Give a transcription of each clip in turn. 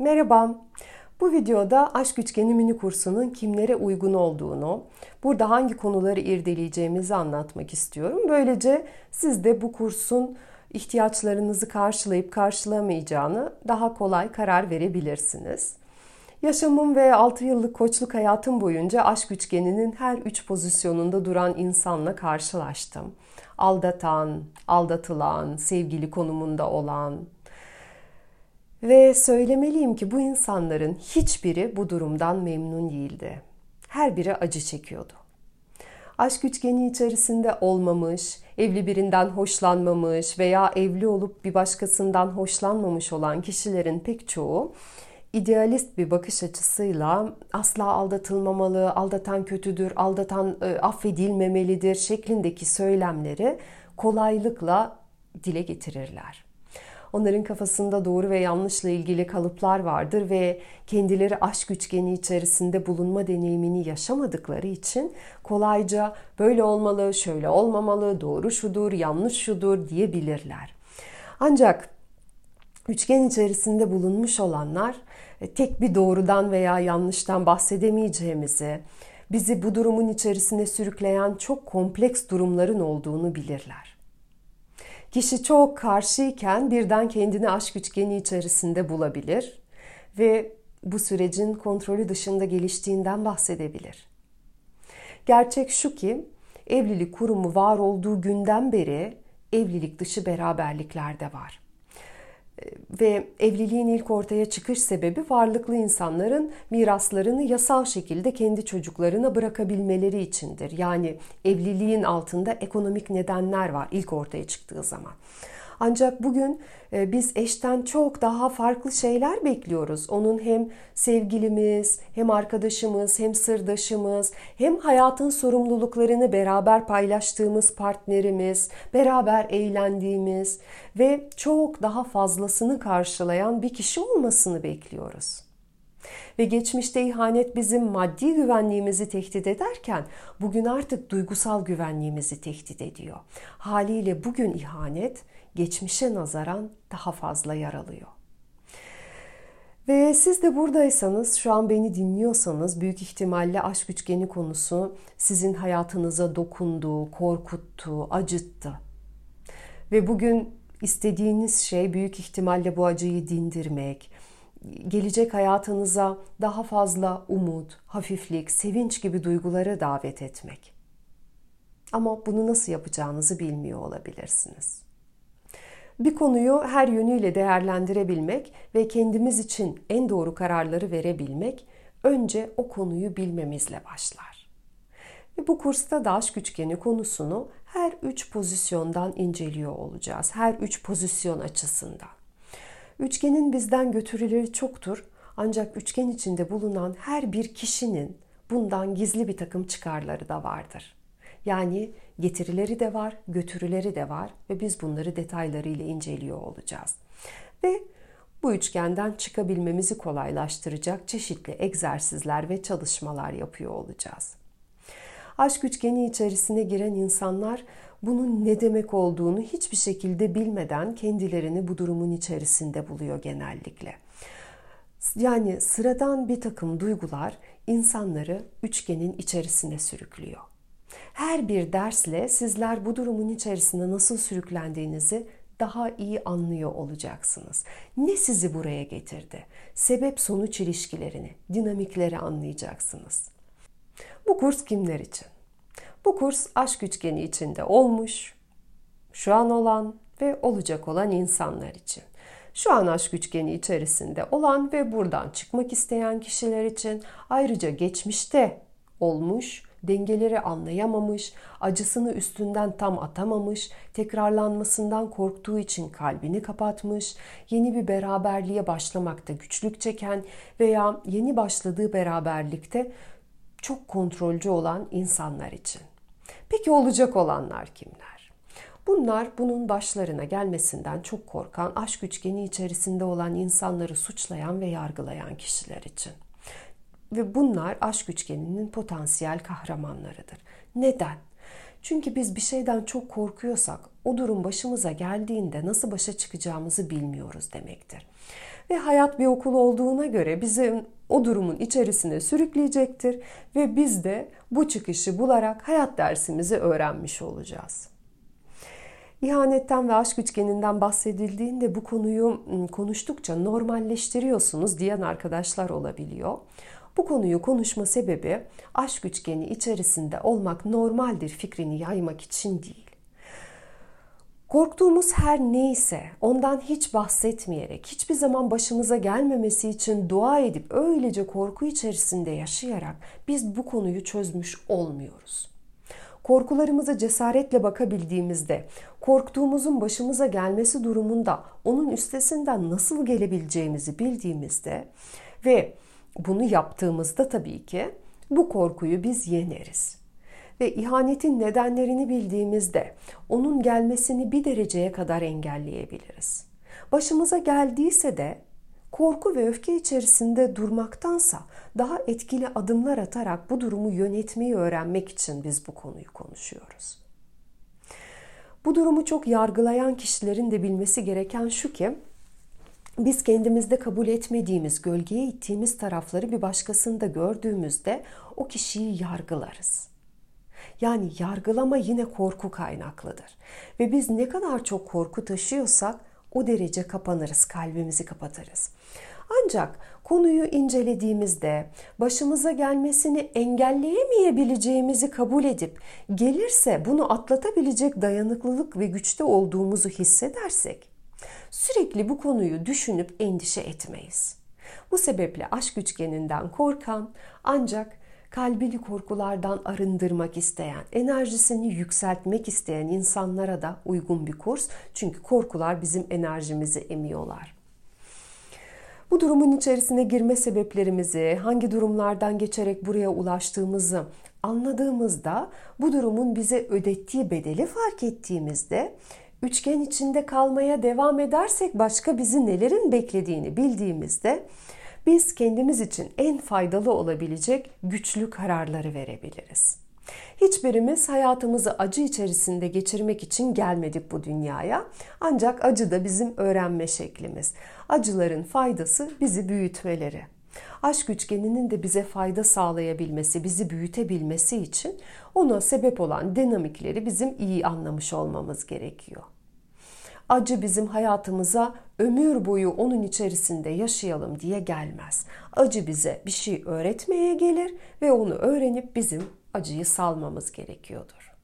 Merhaba. Bu videoda aşk üçgeni mini kursunun kimlere uygun olduğunu, burada hangi konuları irdeleyeceğimizi anlatmak istiyorum. Böylece siz de bu kursun ihtiyaçlarınızı karşılayıp karşılamayacağını daha kolay karar verebilirsiniz. Yaşamım ve 6 yıllık koçluk hayatım boyunca aşk üçgeninin her üç pozisyonunda duran insanla karşılaştım. Aldatan, aldatılan, sevgili konumunda olan, ve söylemeliyim ki bu insanların hiçbiri bu durumdan memnun değildi. Her biri acı çekiyordu. Aşk üçgeni içerisinde olmamış, evli birinden hoşlanmamış veya evli olup bir başkasından hoşlanmamış olan kişilerin pek çoğu idealist bir bakış açısıyla asla aldatılmamalı, aldatan kötüdür, aldatan e, affedilmemelidir şeklindeki söylemleri kolaylıkla dile getirirler. Onların kafasında doğru ve yanlışla ilgili kalıplar vardır ve kendileri aşk üçgeni içerisinde bulunma deneyimini yaşamadıkları için kolayca böyle olmalı, şöyle olmamalı, doğru şudur, yanlış şudur diyebilirler. Ancak üçgen içerisinde bulunmuş olanlar e, tek bir doğrudan veya yanlıştan bahsedemeyeceğimizi, bizi bu durumun içerisine sürükleyen çok kompleks durumların olduğunu bilirler. Kişi çok karşıyken birden kendini aşk üçgeni içerisinde bulabilir ve bu sürecin kontrolü dışında geliştiğinden bahsedebilir. Gerçek şu ki evlilik kurumu var olduğu günden beri evlilik dışı beraberlikler de var ve evliliğin ilk ortaya çıkış sebebi varlıklı insanların miraslarını yasal şekilde kendi çocuklarına bırakabilmeleri içindir. Yani evliliğin altında ekonomik nedenler var ilk ortaya çıktığı zaman. Ancak bugün e, biz eşten çok daha farklı şeyler bekliyoruz. Onun hem sevgilimiz, hem arkadaşımız, hem sırdaşımız, hem hayatın sorumluluklarını beraber paylaştığımız partnerimiz, beraber eğlendiğimiz ve çok daha fazlasını karşılayan bir kişi olmasını bekliyoruz. Ve geçmişte ihanet bizim maddi güvenliğimizi tehdit ederken bugün artık duygusal güvenliğimizi tehdit ediyor. Haliyle bugün ihanet geçmişe nazaran daha fazla yaralıyor. Ve siz de buradaysanız, şu an beni dinliyorsanız büyük ihtimalle aşk üçgeni konusu sizin hayatınıza dokundu, korkuttu, acıttı. Ve bugün istediğiniz şey büyük ihtimalle bu acıyı dindirmek, gelecek hayatınıza daha fazla umut, hafiflik, sevinç gibi duyguları davet etmek. Ama bunu nasıl yapacağınızı bilmiyor olabilirsiniz. Bir konuyu her yönüyle değerlendirebilmek ve kendimiz için en doğru kararları verebilmek önce o konuyu bilmemizle başlar. Ve bu kursta da aşk üçgeni konusunu her üç pozisyondan inceliyor olacağız. Her üç pozisyon açısından. Üçgenin bizden götürüleri çoktur. Ancak üçgen içinde bulunan her bir kişinin bundan gizli bir takım çıkarları da vardır. Yani getirileri de var, götürüleri de var ve biz bunları detaylarıyla inceliyor olacağız. Ve bu üçgenden çıkabilmemizi kolaylaştıracak çeşitli egzersizler ve çalışmalar yapıyor olacağız. Aşk üçgeni içerisine giren insanlar bunun ne demek olduğunu hiçbir şekilde bilmeden kendilerini bu durumun içerisinde buluyor genellikle. Yani sıradan bir takım duygular insanları üçgenin içerisine sürüklüyor. Her bir dersle sizler bu durumun içerisinde nasıl sürüklendiğinizi daha iyi anlıyor olacaksınız. Ne sizi buraya getirdi? Sebep sonuç ilişkilerini, dinamikleri anlayacaksınız. Bu kurs kimler için? Bu kurs aşk üçgeni içinde olmuş, şu an olan ve olacak olan insanlar için. Şu an aşk üçgeni içerisinde olan ve buradan çıkmak isteyen kişiler için ayrıca geçmişte olmuş dengeleri anlayamamış, acısını üstünden tam atamamış, tekrarlanmasından korktuğu için kalbini kapatmış, yeni bir beraberliğe başlamakta güçlük çeken veya yeni başladığı beraberlikte çok kontrolcü olan insanlar için. Peki olacak olanlar kimler? Bunlar bunun başlarına gelmesinden çok korkan, aşk üçgeni içerisinde olan insanları suçlayan ve yargılayan kişiler için. Ve bunlar aşk üçgeninin potansiyel kahramanlarıdır. Neden? Çünkü biz bir şeyden çok korkuyorsak o durum başımıza geldiğinde nasıl başa çıkacağımızı bilmiyoruz demektir. Ve hayat bir okul olduğuna göre bizi o durumun içerisine sürükleyecektir ve biz de bu çıkışı bularak hayat dersimizi öğrenmiş olacağız. İhanetten ve aşk üçgeninden bahsedildiğinde bu konuyu ıı, konuştukça normalleştiriyorsunuz diyen arkadaşlar olabiliyor. Bu konuyu konuşma sebebi aşk üçgeni içerisinde olmak normaldir fikrini yaymak için değil. Korktuğumuz her neyse ondan hiç bahsetmeyerek, hiçbir zaman başımıza gelmemesi için dua edip öylece korku içerisinde yaşayarak biz bu konuyu çözmüş olmuyoruz. Korkularımıza cesaretle bakabildiğimizde, korktuğumuzun başımıza gelmesi durumunda onun üstesinden nasıl gelebileceğimizi bildiğimizde ve bunu yaptığımızda tabii ki bu korkuyu biz yeneriz ve ihanetin nedenlerini bildiğimizde onun gelmesini bir dereceye kadar engelleyebiliriz. Başımıza geldiyse de korku ve öfke içerisinde durmaktansa daha etkili adımlar atarak bu durumu yönetmeyi öğrenmek için biz bu konuyu konuşuyoruz. Bu durumu çok yargılayan kişilerin de bilmesi gereken şu ki biz kendimizde kabul etmediğimiz, gölgeye ittiğimiz tarafları bir başkasında gördüğümüzde o kişiyi yargılarız. Yani yargılama yine korku kaynaklıdır. Ve biz ne kadar çok korku taşıyorsak o derece kapanırız, kalbimizi kapatırız. Ancak konuyu incelediğimizde başımıza gelmesini engelleyemeyebileceğimizi kabul edip gelirse bunu atlatabilecek dayanıklılık ve güçte olduğumuzu hissedersek sürekli bu konuyu düşünüp endişe etmeyiz. Bu sebeple aşk üçgeninden korkan ancak kalbini korkulardan arındırmak isteyen, enerjisini yükseltmek isteyen insanlara da uygun bir kurs. Çünkü korkular bizim enerjimizi emiyorlar. Bu durumun içerisine girme sebeplerimizi, hangi durumlardan geçerek buraya ulaştığımızı anladığımızda, bu durumun bize ödettiği bedeli fark ettiğimizde üçgen içinde kalmaya devam edersek başka bizi nelerin beklediğini bildiğimizde biz kendimiz için en faydalı olabilecek güçlü kararları verebiliriz. Hiçbirimiz hayatımızı acı içerisinde geçirmek için gelmedik bu dünyaya. Ancak acı da bizim öğrenme şeklimiz. Acıların faydası bizi büyütmeleri. Aşk üçgeninin de bize fayda sağlayabilmesi, bizi büyütebilmesi için ona sebep olan dinamikleri bizim iyi anlamış olmamız gerekiyor. Acı bizim hayatımıza ömür boyu onun içerisinde yaşayalım diye gelmez. Acı bize bir şey öğretmeye gelir ve onu öğrenip bizim acıyı salmamız gerekiyordur.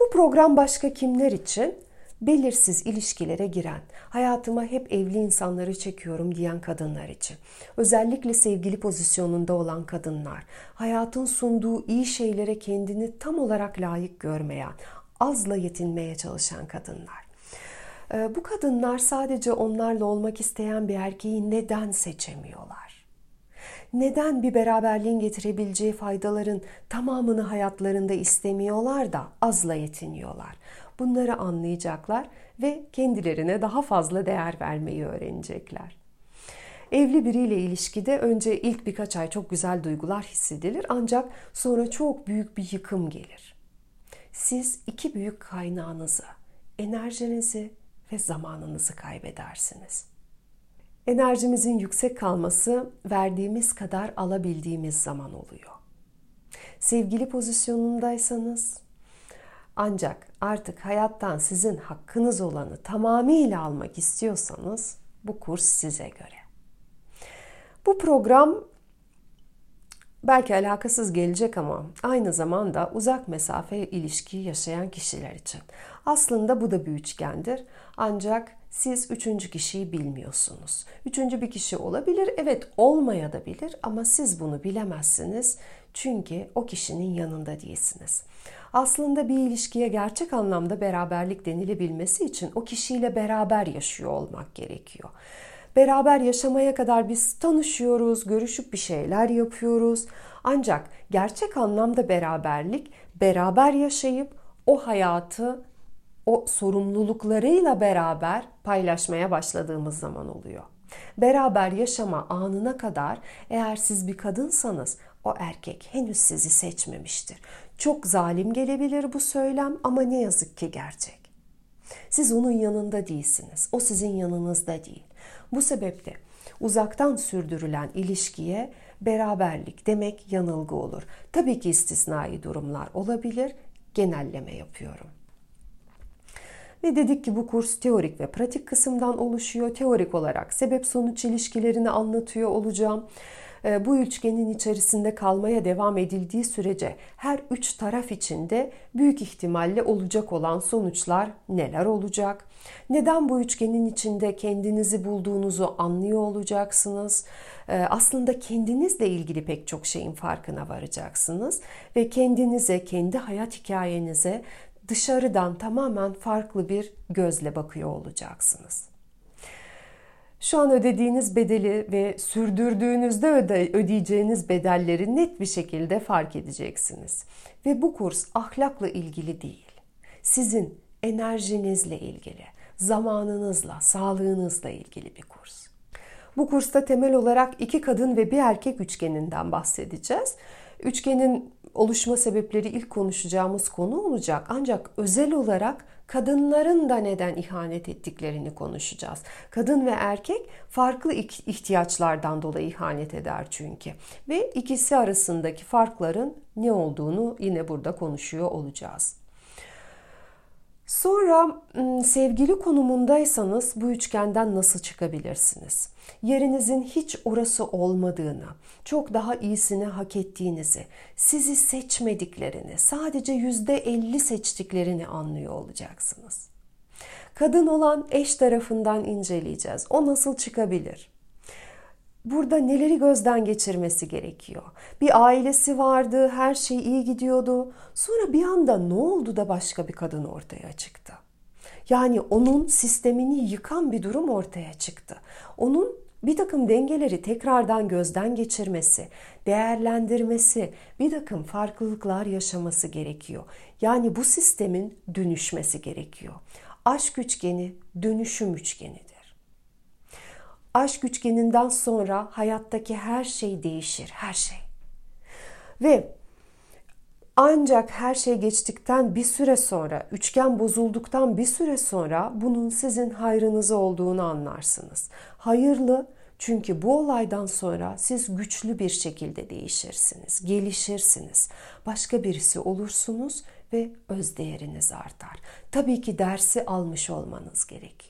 Bu program başka kimler için? Belirsiz ilişkilere giren, hayatıma hep evli insanları çekiyorum diyen kadınlar için. Özellikle sevgili pozisyonunda olan kadınlar, hayatın sunduğu iyi şeylere kendini tam olarak layık görmeyen, azla yetinmeye çalışan kadınlar. Ee, bu kadınlar sadece onlarla olmak isteyen bir erkeği neden seçemiyorlar? Neden bir beraberliğin getirebileceği faydaların tamamını hayatlarında istemiyorlar da azla yetiniyorlar? Bunları anlayacaklar ve kendilerine daha fazla değer vermeyi öğrenecekler. Evli biriyle ilişkide önce ilk birkaç ay çok güzel duygular hissedilir ancak sonra çok büyük bir yıkım gelir. Siz iki büyük kaynağınızı, enerjinizi ve zamanınızı kaybedersiniz. Enerjimizin yüksek kalması verdiğimiz kadar alabildiğimiz zaman oluyor. Sevgili pozisyonundaysanız ancak artık hayattan sizin hakkınız olanı tamamıyla almak istiyorsanız bu kurs size göre. Bu program belki alakasız gelecek ama aynı zamanda uzak mesafe ilişki yaşayan kişiler için. Aslında bu da bir üçgendir. Ancak siz üçüncü kişiyi bilmiyorsunuz. Üçüncü bir kişi olabilir, evet olmaya da bilir ama siz bunu bilemezsiniz. Çünkü o kişinin yanında değilsiniz. Aslında bir ilişkiye gerçek anlamda beraberlik denilebilmesi için o kişiyle beraber yaşıyor olmak gerekiyor. Beraber yaşamaya kadar biz tanışıyoruz, görüşüp bir şeyler yapıyoruz. Ancak gerçek anlamda beraberlik beraber yaşayıp o hayatı o sorumluluklarıyla beraber paylaşmaya başladığımız zaman oluyor. Beraber yaşama anına kadar eğer siz bir kadınsanız o erkek henüz sizi seçmemiştir. Çok zalim gelebilir bu söylem ama ne yazık ki gerçek. Siz onun yanında değilsiniz. O sizin yanınızda değil. Bu sebeple uzaktan sürdürülen ilişkiye beraberlik demek yanılgı olur. Tabii ki istisnai durumlar olabilir. Genelleme yapıyorum. Ve dedik ki bu kurs teorik ve pratik kısımdan oluşuyor. Teorik olarak sebep sonuç ilişkilerini anlatıyor olacağım. Ee, bu üçgenin içerisinde kalmaya devam edildiği sürece her üç taraf içinde büyük ihtimalle olacak olan sonuçlar neler olacak? Neden bu üçgenin içinde kendinizi bulduğunuzu anlıyor olacaksınız? Ee, aslında kendinizle ilgili pek çok şeyin farkına varacaksınız ve kendinize, kendi hayat hikayenize dışarıdan tamamen farklı bir gözle bakıyor olacaksınız. Şu an ödediğiniz bedeli ve sürdürdüğünüzde öde, ödeyeceğiniz bedelleri net bir şekilde fark edeceksiniz. Ve bu kurs ahlakla ilgili değil. Sizin enerjinizle ilgili, zamanınızla, sağlığınızla ilgili bir kurs. Bu kursta temel olarak iki kadın ve bir erkek üçgeninden bahsedeceğiz. Üçgenin oluşma sebepleri ilk konuşacağımız konu olacak. Ancak özel olarak kadınların da neden ihanet ettiklerini konuşacağız. Kadın ve erkek farklı ihtiyaçlardan dolayı ihanet eder çünkü. Ve ikisi arasındaki farkların ne olduğunu yine burada konuşuyor olacağız. Sonra sevgili konumundaysanız bu üçgenden nasıl çıkabilirsiniz? Yerinizin hiç orası olmadığını, çok daha iyisini hak ettiğinizi, sizi seçmediklerini, sadece yüzde elli seçtiklerini anlıyor olacaksınız. Kadın olan eş tarafından inceleyeceğiz. O nasıl çıkabilir? Burada neleri gözden geçirmesi gerekiyor? Bir ailesi vardı, her şey iyi gidiyordu. Sonra bir anda ne oldu da başka bir kadın ortaya çıktı? Yani onun sistemini yıkan bir durum ortaya çıktı. Onun bir takım dengeleri tekrardan gözden geçirmesi, değerlendirmesi, bir takım farklılıklar yaşaması gerekiyor. Yani bu sistemin dönüşmesi gerekiyor. Aşk üçgeni dönüşüm üçgenidir. Aşk üçgeninden sonra hayattaki her şey değişir, her şey. Ve ancak her şey geçtikten bir süre sonra, üçgen bozulduktan bir süre sonra bunun sizin hayrınıza olduğunu anlarsınız. Hayırlı çünkü bu olaydan sonra siz güçlü bir şekilde değişirsiniz, gelişirsiniz. Başka birisi olursunuz ve öz değeriniz artar. Tabii ki dersi almış olmanız gerekiyor.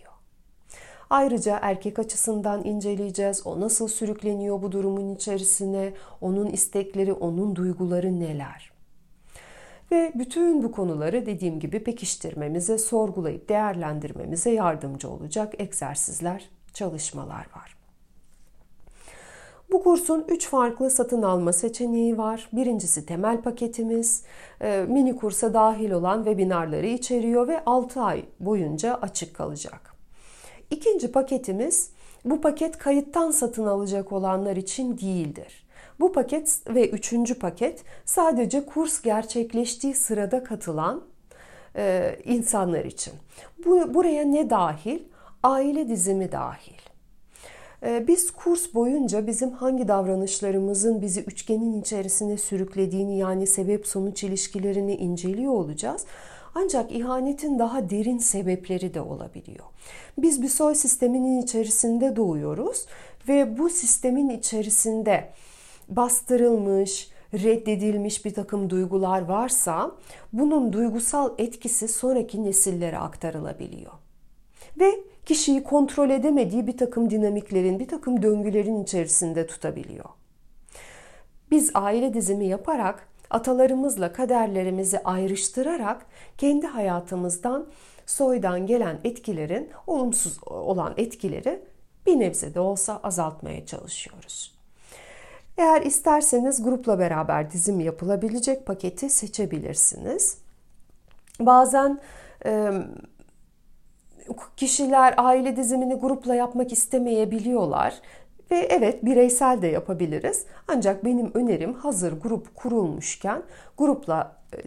Ayrıca erkek açısından inceleyeceğiz. O nasıl sürükleniyor bu durumun içerisine? Onun istekleri, onun duyguları neler? Ve bütün bu konuları dediğim gibi pekiştirmemize, sorgulayıp değerlendirmemize yardımcı olacak egzersizler, çalışmalar var. Bu kursun 3 farklı satın alma seçeneği var. Birincisi temel paketimiz, e, mini kursa dahil olan webinarları içeriyor ve 6 ay boyunca açık kalacak. İkinci paketimiz bu paket kayıttan satın alacak olanlar için değildir. Bu paket ve üçüncü paket sadece kurs gerçekleştiği sırada katılan e, insanlar için. Bu, buraya ne dahil? Aile dizimi dahil. E, biz kurs boyunca bizim hangi davranışlarımızın bizi üçgenin içerisine sürüklediğini yani sebep sonuç ilişkilerini inceliyor olacağız. Ancak ihanetin daha derin sebepleri de olabiliyor. Biz bir soy sisteminin içerisinde doğuyoruz ve bu sistemin içerisinde bastırılmış, reddedilmiş bir takım duygular varsa bunun duygusal etkisi sonraki nesillere aktarılabiliyor. Ve kişiyi kontrol edemediği bir takım dinamiklerin, bir takım döngülerin içerisinde tutabiliyor. Biz aile dizimi yaparak atalarımızla kaderlerimizi ayrıştırarak kendi hayatımızdan soydan gelen etkilerin olumsuz olan etkileri bir nebze de olsa azaltmaya çalışıyoruz. Eğer isterseniz grupla beraber dizim yapılabilecek paketi seçebilirsiniz. Bazen e, kişiler aile dizimini grupla yapmak istemeyebiliyorlar ve evet bireysel de yapabiliriz. Ancak benim önerim hazır grup kurulmuşken grupla e,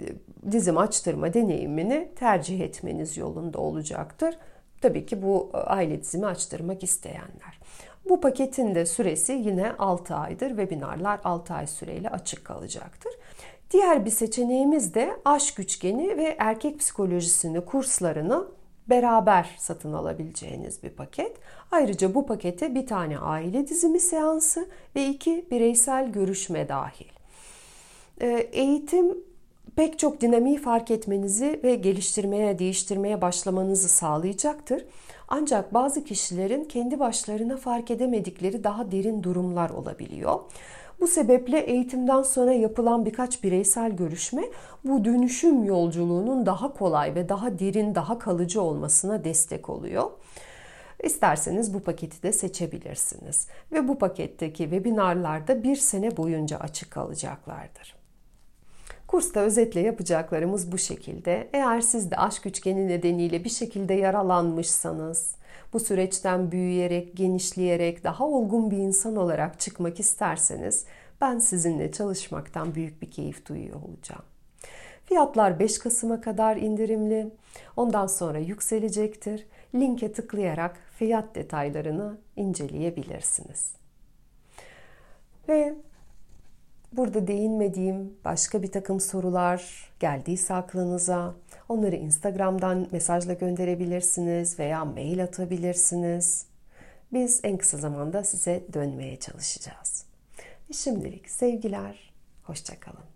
dizim açtırma deneyimini tercih etmeniz yolunda olacaktır. Tabii ki bu e, aile dizimi açtırmak isteyenler. Bu paketin de süresi yine 6 aydır. Webinarlar 6 ay süreyle açık kalacaktır. Diğer bir seçeneğimiz de aşk üçgeni ve erkek psikolojisini kurslarını beraber satın alabileceğiniz bir paket. Ayrıca bu pakete bir tane aile dizimi seansı ve iki bireysel görüşme dahil. Ee, eğitim pek çok dinamiği fark etmenizi ve geliştirmeye, değiştirmeye başlamanızı sağlayacaktır. Ancak bazı kişilerin kendi başlarına fark edemedikleri daha derin durumlar olabiliyor. Bu sebeple eğitimden sonra yapılan birkaç bireysel görüşme bu dönüşüm yolculuğunun daha kolay ve daha derin, daha kalıcı olmasına destek oluyor. İsterseniz bu paketi de seçebilirsiniz ve bu paketteki webinarlarda bir sene boyunca açık kalacaklardır. Kursta özetle yapacaklarımız bu şekilde. Eğer siz de aşk üçgeni nedeniyle bir şekilde yaralanmışsanız, bu süreçten büyüyerek, genişleyerek, daha olgun bir insan olarak çıkmak isterseniz ben sizinle çalışmaktan büyük bir keyif duyuyor olacağım. Fiyatlar 5 Kasım'a kadar indirimli. Ondan sonra yükselecektir. Linke tıklayarak fiyat detaylarını inceleyebilirsiniz. Ve burada değinmediğim başka bir takım sorular geldiyse aklınıza onları Instagram'dan mesajla gönderebilirsiniz veya mail atabilirsiniz. Biz en kısa zamanda size dönmeye çalışacağız. Şimdilik sevgiler, hoşçakalın.